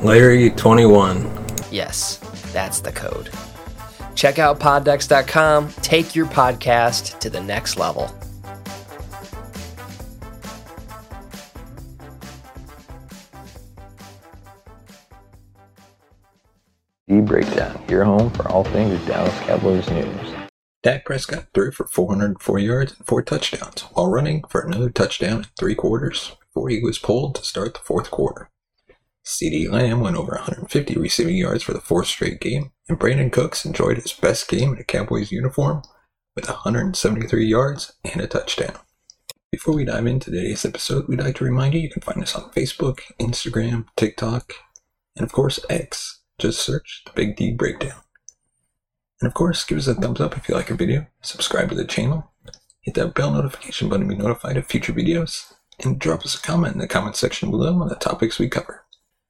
Larry21. Yes, that's the code. Check out poddecks.com. Take your podcast to the next level. D Breakdown, your home for all things Dallas Cowboys news. Dak Prescott threw for 404 yards and four touchdowns while running for another touchdown in three quarters before he was pulled to start the fourth quarter. CeeDee Lamb went over 150 receiving yards for the fourth straight game, and Brandin Cooks enjoyed his best game in a Cowboys uniform with 173 yards and a touchdown. Before we dive into today's episode, we'd like to remind you you can find us on Facebook, Instagram, TikTok, and of course X. Just search the Big D Breakdown. And of course, give us a thumbs up if you like our video, subscribe to the channel, hit that bell notification button to be notified of future videos, and drop us a comment in the comment section below on the topics we cover.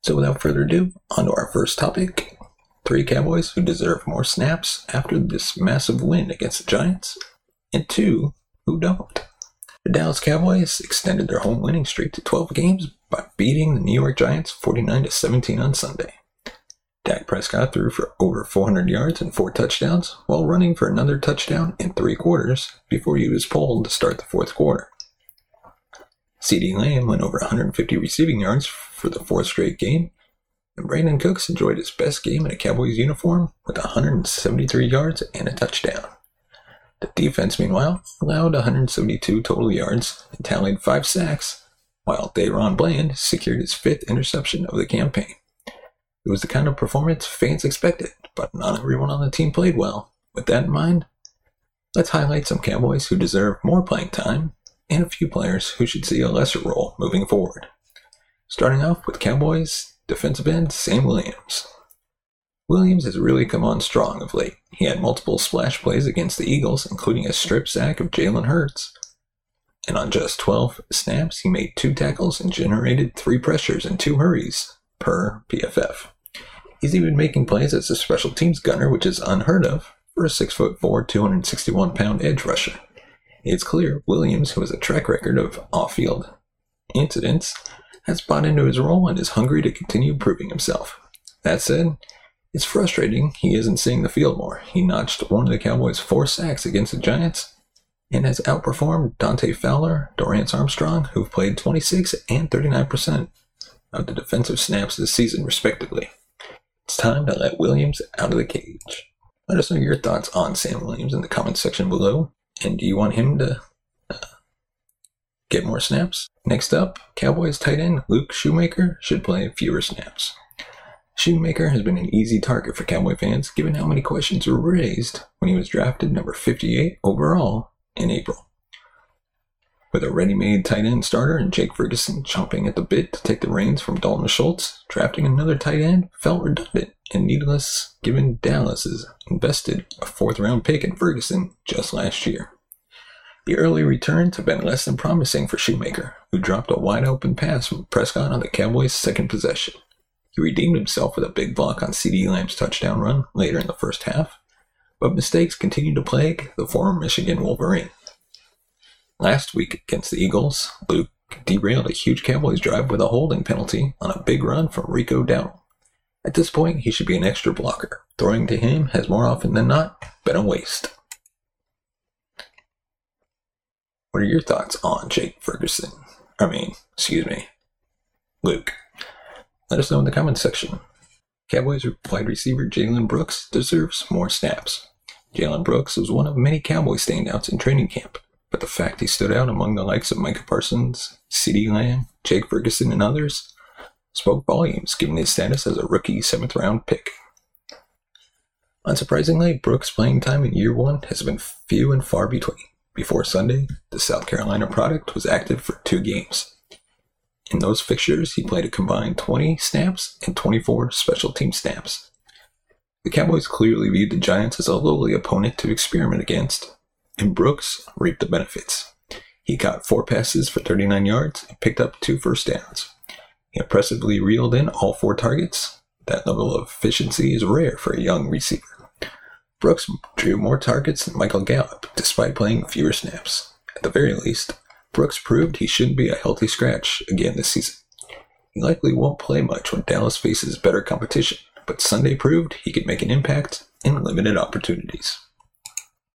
So without further ado, on to our first topic. Three Cowboys who deserve more snaps after this massive win against the Giants, and two who don't. The Dallas Cowboys extended their home winning streak to 12 games by beating the New York Giants 49 to 17 on Sunday. Dak Prescott threw for over 400 yards and four touchdowns while running for another touchdown in three quarters before he was pulled to start the fourth quarter. CeeDee Lamb went over 150 receiving yards for the fourth straight game, and Brandin Cooks enjoyed his best game in a Cowboys uniform with 173 yards and a touchdown. The defense, meanwhile, allowed 172 total yards and tallied five sacks, while DaRon Bland secured his fifth interception of the campaign. It was the kind of performance fans expected, but not everyone on the team played well. With that in mind, let's highlight some Cowboys who deserve more playing time and a few players who should see a lesser role moving forward. Starting off with Cowboys defensive end Sam Williams. Williams has really come on strong of late. He had multiple splash plays against the Eagles, including a strip sack of Jalen Hurts. And on just 12 snaps, he made two tackles and generated three pressures and two hurries per PFF. He's even making plays as a special teams gunner, which is unheard of for a 6'4, 261 pound edge rusher. It's clear Williams, who has a track record of off field incidents, has bought into his role and is hungry to continue proving himself. That said, it's frustrating he isn't seeing the field more. He notched one of the Cowboys' four sacks against the Giants and has outperformed Dante Fowler, Dorance Armstrong, who've played 26 and 39% of the defensive snaps this season, respectively. It's time to let Williams out of the cage. Let us know your thoughts on Sam Williams in the comments section below. And do you want him to uh, get more snaps? Next up, Cowboys tight end Luke Schoonmaker should play fewer snaps. Schoonmaker has been an easy target for Cowboy fans given how many questions were raised when he was drafted number 58 overall in April. With a ready made tight end starter and Jake Ferguson chomping at the bit to take the reins from Dalton Schultz, drafting another tight end felt redundant and needless given Dallas has invested a fourth round pick in Ferguson just last year. The early returns have been less than promising for Schoonmaker, who dropped a wide open pass from Prescott on the Cowboys' second possession. He redeemed himself with a big block on CeeDee Lamb's touchdown run later in the first half, but mistakes continued to plague the former Michigan Wolverine. Last week against the Eagles, Luke derailed a huge Cowboys drive with a holding penalty on a big run from Rico Dowdle. At this point, he should be an extra blocker. Throwing to him has more often than not been a waste. What are your thoughts on Jake Ferguson? I mean, excuse me, Luke. Let us know in the comments section. Cowboys wide receiver Jalen Brooks deserves more snaps. Jalen Brooks was one of many Cowboy standouts in training camp but the fact he stood out among the likes of Micah Parsons, CeeDee Lamb, Jake Ferguson, and others spoke volumes given his status as a rookie seventh round pick. Unsurprisingly, Brooks' playing time in year one has been few and far between. Before Sunday, the South Carolina product was active for two games. In those fixtures, he played a combined 20 snaps and 24 special team snaps. The Cowboys clearly viewed the Giants as a lowly opponent to experiment against, and Brooks reaped the benefits. He caught four passes for 39 yards and picked up two first downs. He impressively reeled in all four targets. That level of efficiency is rare for a young receiver. Brooks drew more targets than Michael Gallup, despite playing fewer snaps. At the very least, Brooks proved he shouldn't be a healthy scratch again this season. He likely won't play much when Dallas faces better competition, but Sunday proved he could make an impact in limited opportunities.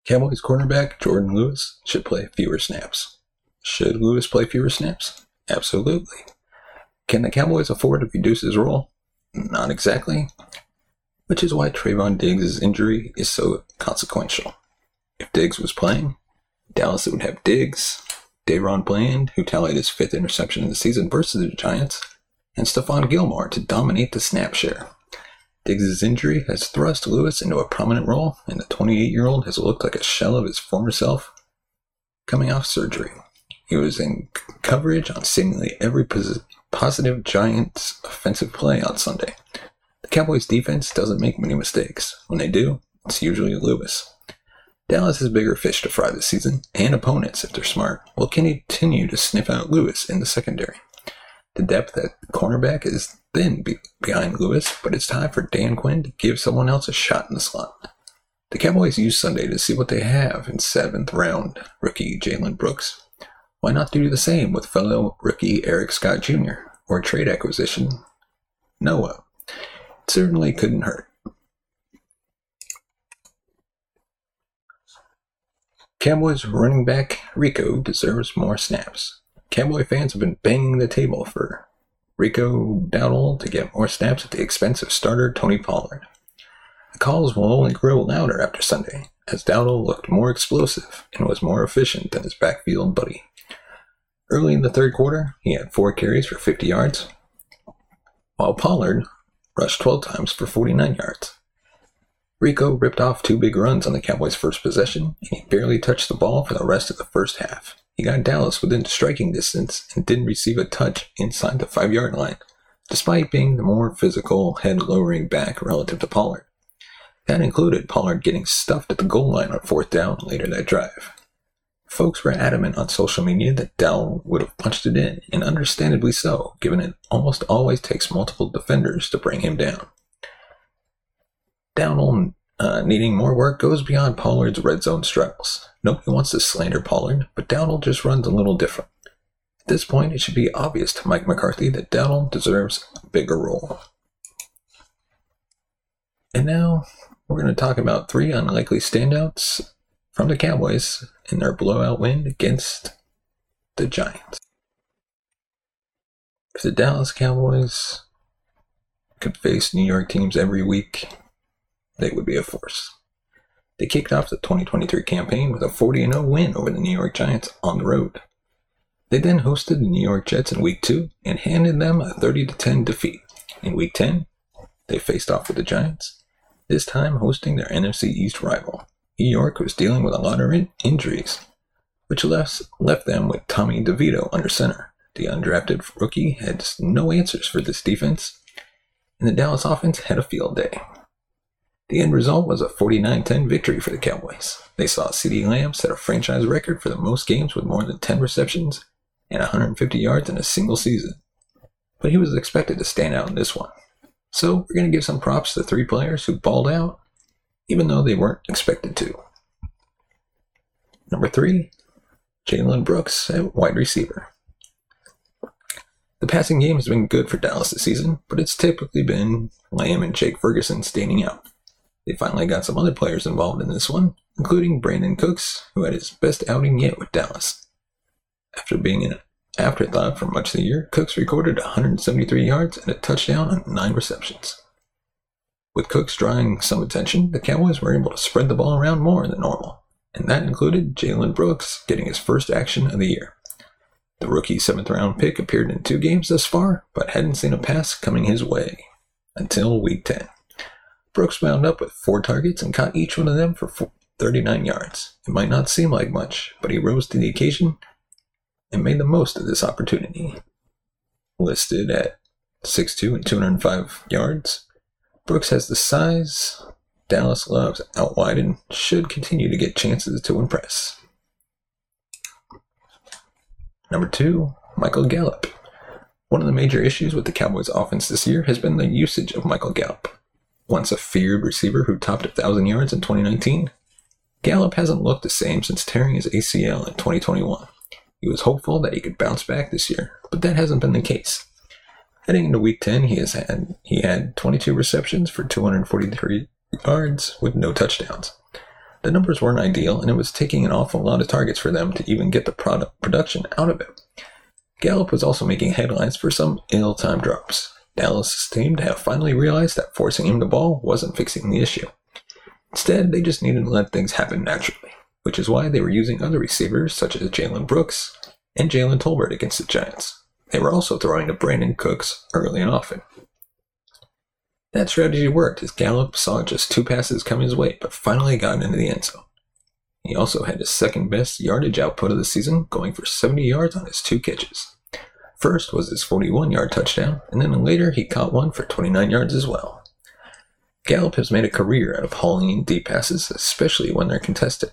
Cowboys cornerback Jordan Lewis should play fewer snaps. Should Lewis play fewer snaps? Absolutely. Can the Cowboys afford to reduce his role? Not exactly. Which is why Trevon Diggs' injury is so consequential. If Diggs was playing, Dallas would have Diggs, DaRon Bland, who tallied his fifth interception of the season versus the Giants, and Stephon Gilmore to dominate the snap share. Diggs' injury has thrust Lewis into a prominent role, and the 28 year old has looked like a shell of his former self coming off surgery. He was in coverage on seemingly every pos- positive Giants offensive play on Sunday. The Cowboys' defense doesn't make many mistakes. When they do, it's usually Lewis. Dallas has bigger fish to fry this season, and opponents, if they're smart, will continue to sniff out Lewis in the secondary. The depth at cornerback is thin be- behind Lewis, but it's time for Dan Quinn to give someone else a shot in the slot. The Cowboys use Sunday to see what they have in seventh round rookie Jalen Brooks. Why not do the same with fellow rookie Eric Scott Jr. or trade acquisition Noah? It certainly couldn't hurt. Cowboys running back Rico deserves more snaps. Cowboy fans have been banging the table for Rico Dowdle to get more snaps at the expense of starter Tony Pollard. The calls will only grow louder after Sunday, as Dowdle looked more explosive and was more efficient than his backfield buddy. Early in the third quarter, he had four carries for 50 yards, while Pollard rushed 12 times for 49 yards. Rico ripped off two big runs on the Cowboys' first possession, and he barely touched the ball for the rest of the first half. He got Dallas within striking distance and didn't receive a touch inside the five yard line, despite being the more physical, head lowering back relative to Pollard. That included Pollard getting stuffed at the goal line on fourth down later that drive. Folks were adamant on social media that Dell would have punched it in, and understandably so, given it almost always takes multiple defenders to bring him down. Dowdle uh, needing more work goes beyond Pollard's red zone struggles. Nobody wants to slander Pollard, but Dowdle just runs a little different. At this point, it should be obvious to Mike McCarthy that Dowdle deserves a bigger role. And now, we're going to talk about three unlikely standouts from the Cowboys in their blowout win against the Giants. If the Dallas Cowboys could face New York teams every week, they would be a force. They kicked off the 2023 campaign with a 40 0 win over the New York Giants on the road. They then hosted the New York Jets in Week 2 and handed them a 30 10 defeat. In Week 10, they faced off with the Giants, this time hosting their NFC East rival. New York was dealing with a lot of in- injuries, which left, left them with Tommy DeVito under center. The undrafted rookie had no answers for this defense, and the Dallas offense had a field day. The end result was a 49 10 victory for the Cowboys. They saw CeeDee Lamb set a franchise record for the most games with more than 10 receptions and 150 yards in a single season. But he was expected to stand out in this one. So we're going to give some props to three players who balled out, even though they weren't expected to. Number three, Jalen Brooks at wide receiver. The passing game has been good for Dallas this season, but it's typically been Lamb and Jake Ferguson standing out. They finally got some other players involved in this one, including Brandin Cooks, who had his best outing yet with Dallas. After being an afterthought for much of the year, Cooks recorded 173 yards and a touchdown on nine receptions. With Cooks drawing some attention, the Cowboys were able to spread the ball around more than normal, and that included Jalen Brooks getting his first action of the year. The rookie seventh round pick appeared in two games thus far, but hadn't seen a pass coming his way until week 10. Brooks wound up with four targets and caught each one of them for 39 yards. It might not seem like much, but he rose to the occasion and made the most of this opportunity. listed at 6'2 and 205 yards. Brooks has the size. Dallas loves out wide and should continue to get chances to impress. Number two, Michael Gallup. One of the major issues with the Cowboys offense this year has been the usage of Michael Gallup. Once a feared receiver who topped 1,000 yards in 2019, Gallup hasn't looked the same since tearing his ACL in 2021. He was hopeful that he could bounce back this year, but that hasn't been the case. Heading into week 10, he has had he had 22 receptions for 243 yards with no touchdowns. The numbers weren't ideal, and it was taking an awful lot of targets for them to even get the product production out of it. Gallup was also making headlines for some ill-timed drops. Dallas seemed to have finally realized that forcing him the ball wasn't fixing the issue. Instead, they just needed to let things happen naturally, which is why they were using other receivers such as Jalen Brooks and Jalen Tolbert against the Giants. They were also throwing to Brandin Cooks early and often. That strategy worked as Gallup saw just two passes come his way, but finally got into the end zone. He also had his second best yardage output of the season, going for 70 yards on his two catches. First was his 41 yard touchdown, and then later he caught one for 29 yards as well. Gallup has made a career out of hauling in deep passes, especially when they're contested.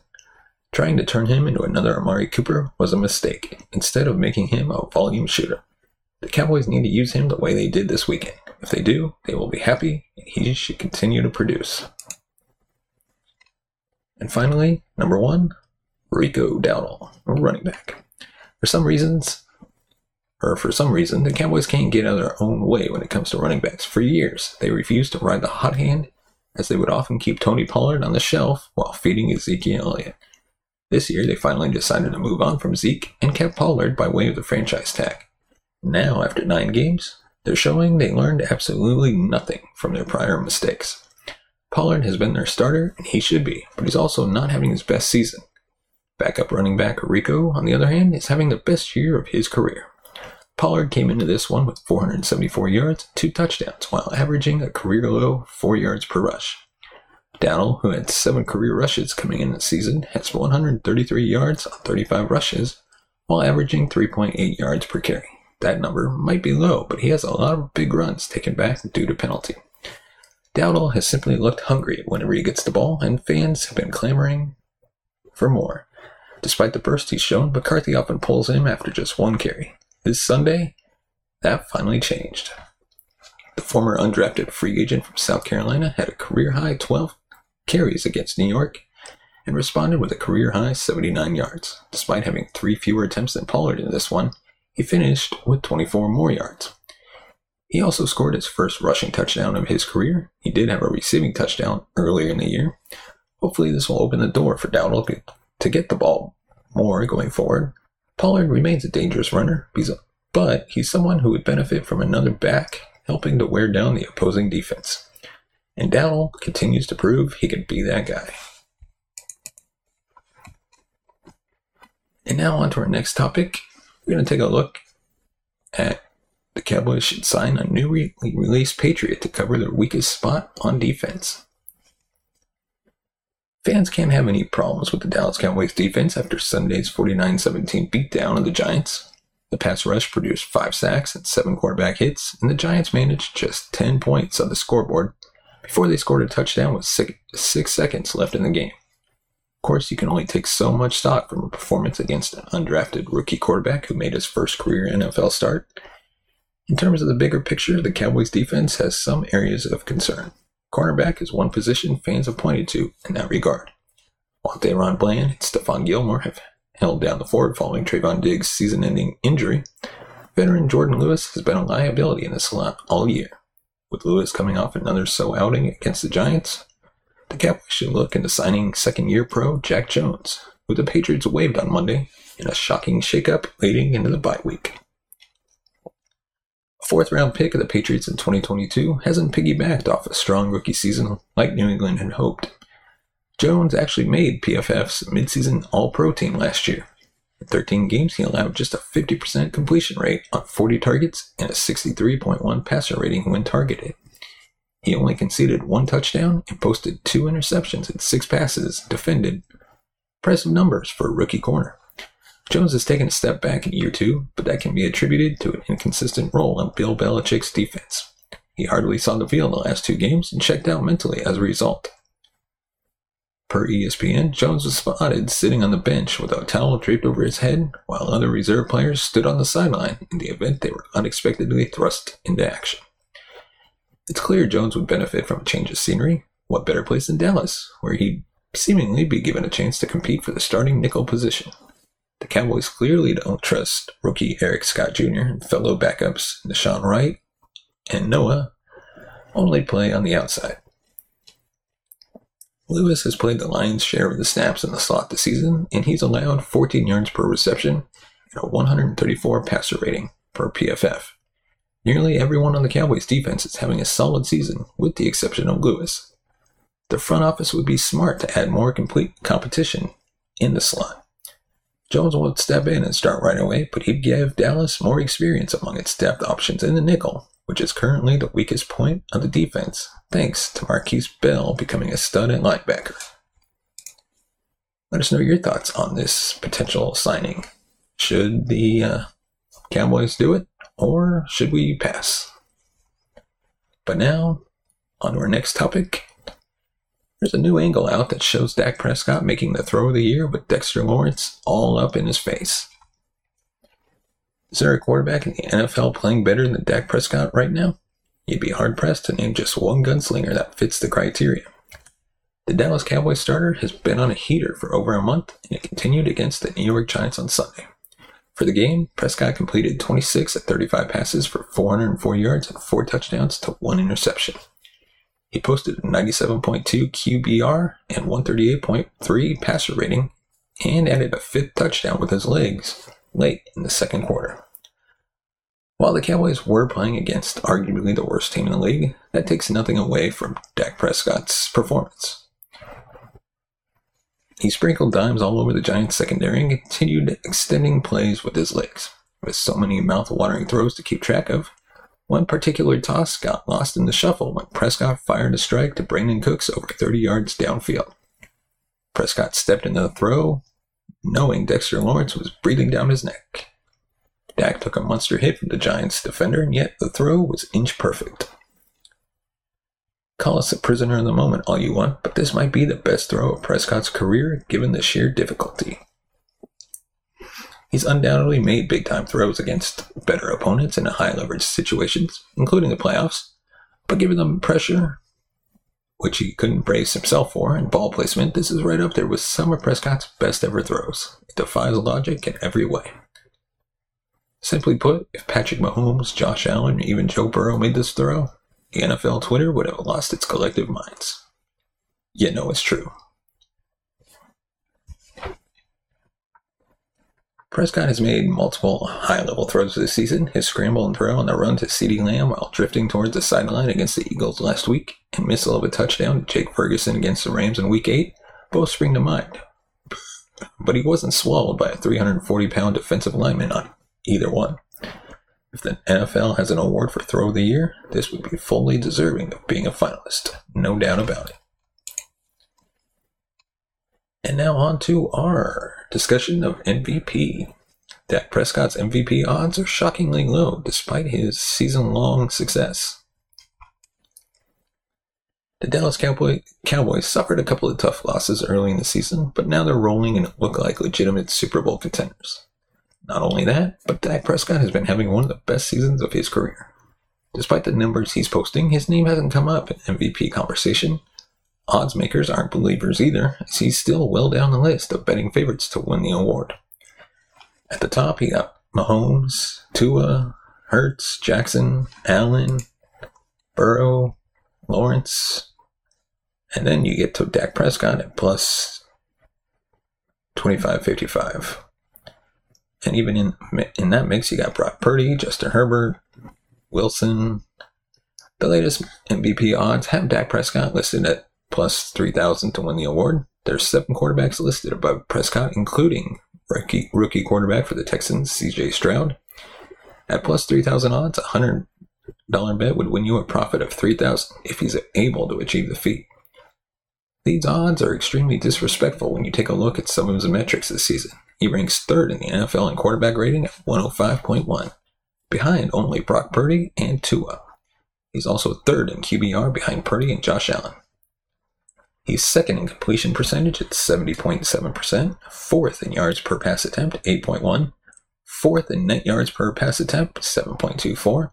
Trying to turn him into another Amari Cooper was a mistake, instead of making him a volume shooter. The Cowboys need to use him the way they did this weekend. If they do, they will be happy, and he should continue to produce. And finally, number one, Rico Dowdle, a running back. For some reasons, or for some reason, the Cowboys can't get out of their own way when it comes to running backs. For years, they refused to ride the hot hand, as they would often keep Tony Pollard on the shelf while feeding Ezekiel Elliott. This year, they finally decided to move on from Zeke and kept Pollard by way of the franchise tag. Now, after nine games, they're showing they learned absolutely nothing from their prior mistakes. Pollard has been their starter, and he should be, but he's also not having his best season. Backup running back Rico, on the other hand, is having the best year of his career. Pollard came into this one with 474 yards, two touchdowns, while averaging a career low 4 yards per rush. Dowdle, who had 7 career rushes coming in the season, has 133 yards on 35 rushes, while averaging 3.8 yards per carry. That number might be low, but he has a lot of big runs taken back due to penalty. Dowdle has simply looked hungry whenever he gets the ball, and fans have been clamoring for more. Despite the burst he's shown, McCarthy often pulls him after just one carry. This Sunday, that finally changed. The former undrafted free agent from South Carolina had a career high 12 carries against New York and responded with a career high 79 yards. Despite having three fewer attempts than Pollard in this one, he finished with 24 more yards. He also scored his first rushing touchdown of his career. He did have a receiving touchdown earlier in the year. Hopefully, this will open the door for Dowdle to get the ball more going forward. Pollard remains a dangerous runner, but he's someone who would benefit from another back helping to wear down the opposing defense. And Dowdle continues to prove he can be that guy. And now on to our next topic. We're going to take a look at the Cowboys should sign a newly released Patriot to cover their weakest spot on defense. Fans can't have any problems with the Dallas Cowboys defense after Sunday's 49 17 beatdown of the Giants. The pass rush produced five sacks and seven quarterback hits, and the Giants managed just 10 points on the scoreboard before they scored a touchdown with six, six seconds left in the game. Of course, you can only take so much stock from a performance against an undrafted rookie quarterback who made his first career NFL start in terms of the bigger picture, the Cowboys defense has some areas of concern. Cornerback is one position fans have pointed to in that regard. While Ron Bland and Stephon Gilmore have held down the fort following Trevon Diggs' season ending injury, veteran Jordan Lewis has been a liability in the slot all year. With Lewis coming off another so outing against the Giants, the Cowboys should look into signing second year pro Jack Jones, who the Patriots waived on Monday in a shocking shakeup leading into the bye week fourth round pick of the Patriots in 2022 hasn't piggybacked off a strong rookie season like New England had hoped. Jones actually made PFF's midseason All Pro team last year. In 13 games, he allowed just a 50% completion rate on 40 targets and a 63.1 passer rating when targeted. He only conceded one touchdown and posted two interceptions and six passes defended. Impressive numbers for a rookie corner. Jones has taken a step back in year two, but that can be attributed to an inconsistent role in Bill Belichick's defense. He hardly saw the field in the last two games and checked out mentally as a result. Per ESPN, Jones was spotted sitting on the bench with a towel draped over his head, while other reserve players stood on the sideline in the event they were unexpectedly thrust into action. It's clear Jones would benefit from a change of scenery. What better place than Dallas, where he'd seemingly be given a chance to compete for the starting nickel position? The Cowboys clearly don't trust rookie Eric Scott Jr. and fellow backups Nahshon Wright and Noah only play on the outside. Lewis has played the lion's share of the snaps in the slot this season, and he's allowed 14 yards per reception and a 134 passer rating per PFF. Nearly everyone on the Cowboys defense is having a solid season, with the exception of Lewis. The front office would be smart to add more complete competition in the slot. Jones won't step in and start right away, but he'd give Dallas more experience among its depth options in the nickel, which is currently the weakest point of the defense, thanks to Markquese Bell becoming a stud at linebacker. Let us know your thoughts on this potential signing. Should the uh, Cowboys do it, or should we pass? But now, on to our next topic. There's a new angle out that shows Dak Prescott making the throw of the year with Dexter Lawrence all up in his face. Is there a quarterback in the NFL playing better than Dak Prescott right now? You'd be hard pressed to name just one gunslinger that fits the criteria. The Dallas Cowboys starter has been on a heater for over a month, and it continued against the New York Giants on Sunday. For the game, Prescott completed 26 of 35 passes for 404 yards and 4 touchdowns to 1 interception. He posted a 97.2 QBR and 138.3 passer rating and added a fifth touchdown with his legs late in the second quarter. While the Cowboys were playing against arguably the worst team in the league, that takes nothing away from Dak Prescott's performance. He sprinkled dimes all over the Giants' secondary and continued extending plays with his legs. With so many mouth-watering throws to keep track of, one particular toss got lost in the shuffle when Prescott fired a strike to Brandin Cooks over 30 yards downfield. Prescott stepped into the throw, knowing Dexter Lawrence was breathing down his neck. Dak took a monster hit from the Giants defender, and yet the throw was inch perfect. Call us a prisoner in the moment all you want, but this might be the best throw of Prescott's career given the sheer difficulty. He's undoubtedly made big time throws against better opponents in high leverage situations, including the playoffs, but given them pressure, which he couldn't brace himself for, and ball placement, this is right up there with some of Prescott's best ever throws. It defies logic in every way. Simply put, if Patrick Mahomes, Josh Allen, or even Joe Burrow made this throw, the NFL Twitter would have lost its collective minds. Yet no, it's true. Prescott has made multiple high level throws this season. His scramble and throw on the run to CeeDee Lamb while drifting towards the sideline against the Eagles last week, and missile of a touchdown to Jake Ferguson against the Rams in week 8 both spring to mind. But he wasn't swallowed by a 340 pound defensive lineman on either one. If the NFL has an award for throw of the year, this would be fully deserving of being a finalist. No doubt about it. And now on to our discussion of MVP. Dak Prescott's MVP odds are shockingly low despite his season long success. The Dallas Cowboy, Cowboys suffered a couple of tough losses early in the season, but now they're rolling and look like legitimate Super Bowl contenders. Not only that, but Dak Prescott has been having one of the best seasons of his career. Despite the numbers he's posting, his name hasn't come up in MVP conversation, Odds makers aren't believers either, as he's still well down the list of betting favorites to win the award. At the top, he got Mahomes, Tua, Hurts, Jackson, Allen, Burrow, Lawrence, and then you get to Dak Prescott at plus 25.55. And even in in that mix, you got Brock Purdy, Justin Herbert, Wilson. The latest MVP odds have Dak Prescott listed at plus 3,000 to win the award. There's seven quarterbacks listed above Prescott, including rookie, rookie quarterback for the Texans, CJ Stroud. At plus 3,000 odds, a $100 bet would win you a profit of 3,000 if he's able to achieve the feat. These odds are extremely disrespectful when you take a look at some of his metrics this season. He ranks third in the NFL in quarterback rating at 105.1, behind only Brock Purdy and Tua. He's also third in QBR behind Purdy and Josh Allen. He's second in completion percentage at 70.7%, fourth in yards per pass attempt, 8.1, fourth in net yards per pass attempt, 7.24,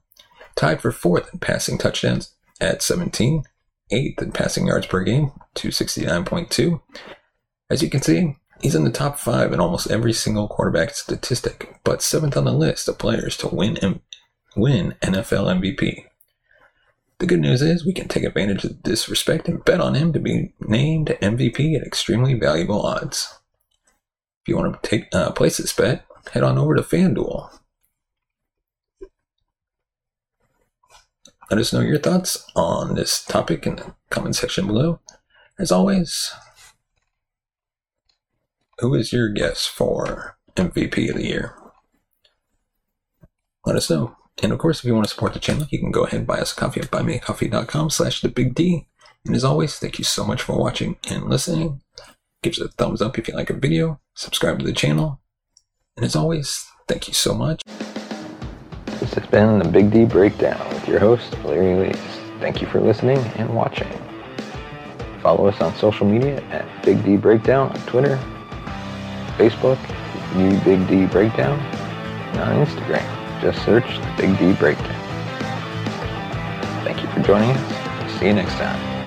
tied for fourth in passing touchdowns at 17, eighth in passing yards per game, 269.2. As you can see, he's in the top five in almost every single quarterback statistic, but seventh on the list of players to win M- win NFL MVP. The good news is we can take advantage of this respect and bet on him to be named MVP at extremely valuable odds. If you want to take uh, place this bet, head on over to FanDuel. Let us know your thoughts on this topic in the comment section below. As always, who is your guess for MVP of the year? Let us know. And of course, if you want to support the channel, you can go ahead and buy us a coffee at buymeacoffee.com slash the big D. And as always, thank you so much for watching and listening. Give us a thumbs up if you like a video, subscribe to the channel. And as always, thank you so much. This has been the Big D Breakdown with your host, Larry Lees. Thank you for listening and watching. Follow us on social media at Big D Breakdown on Twitter, Facebook, New Big D Breakdown, and on Instagram. Just search the Big D Breakdown. Thank you for joining us. See you next time.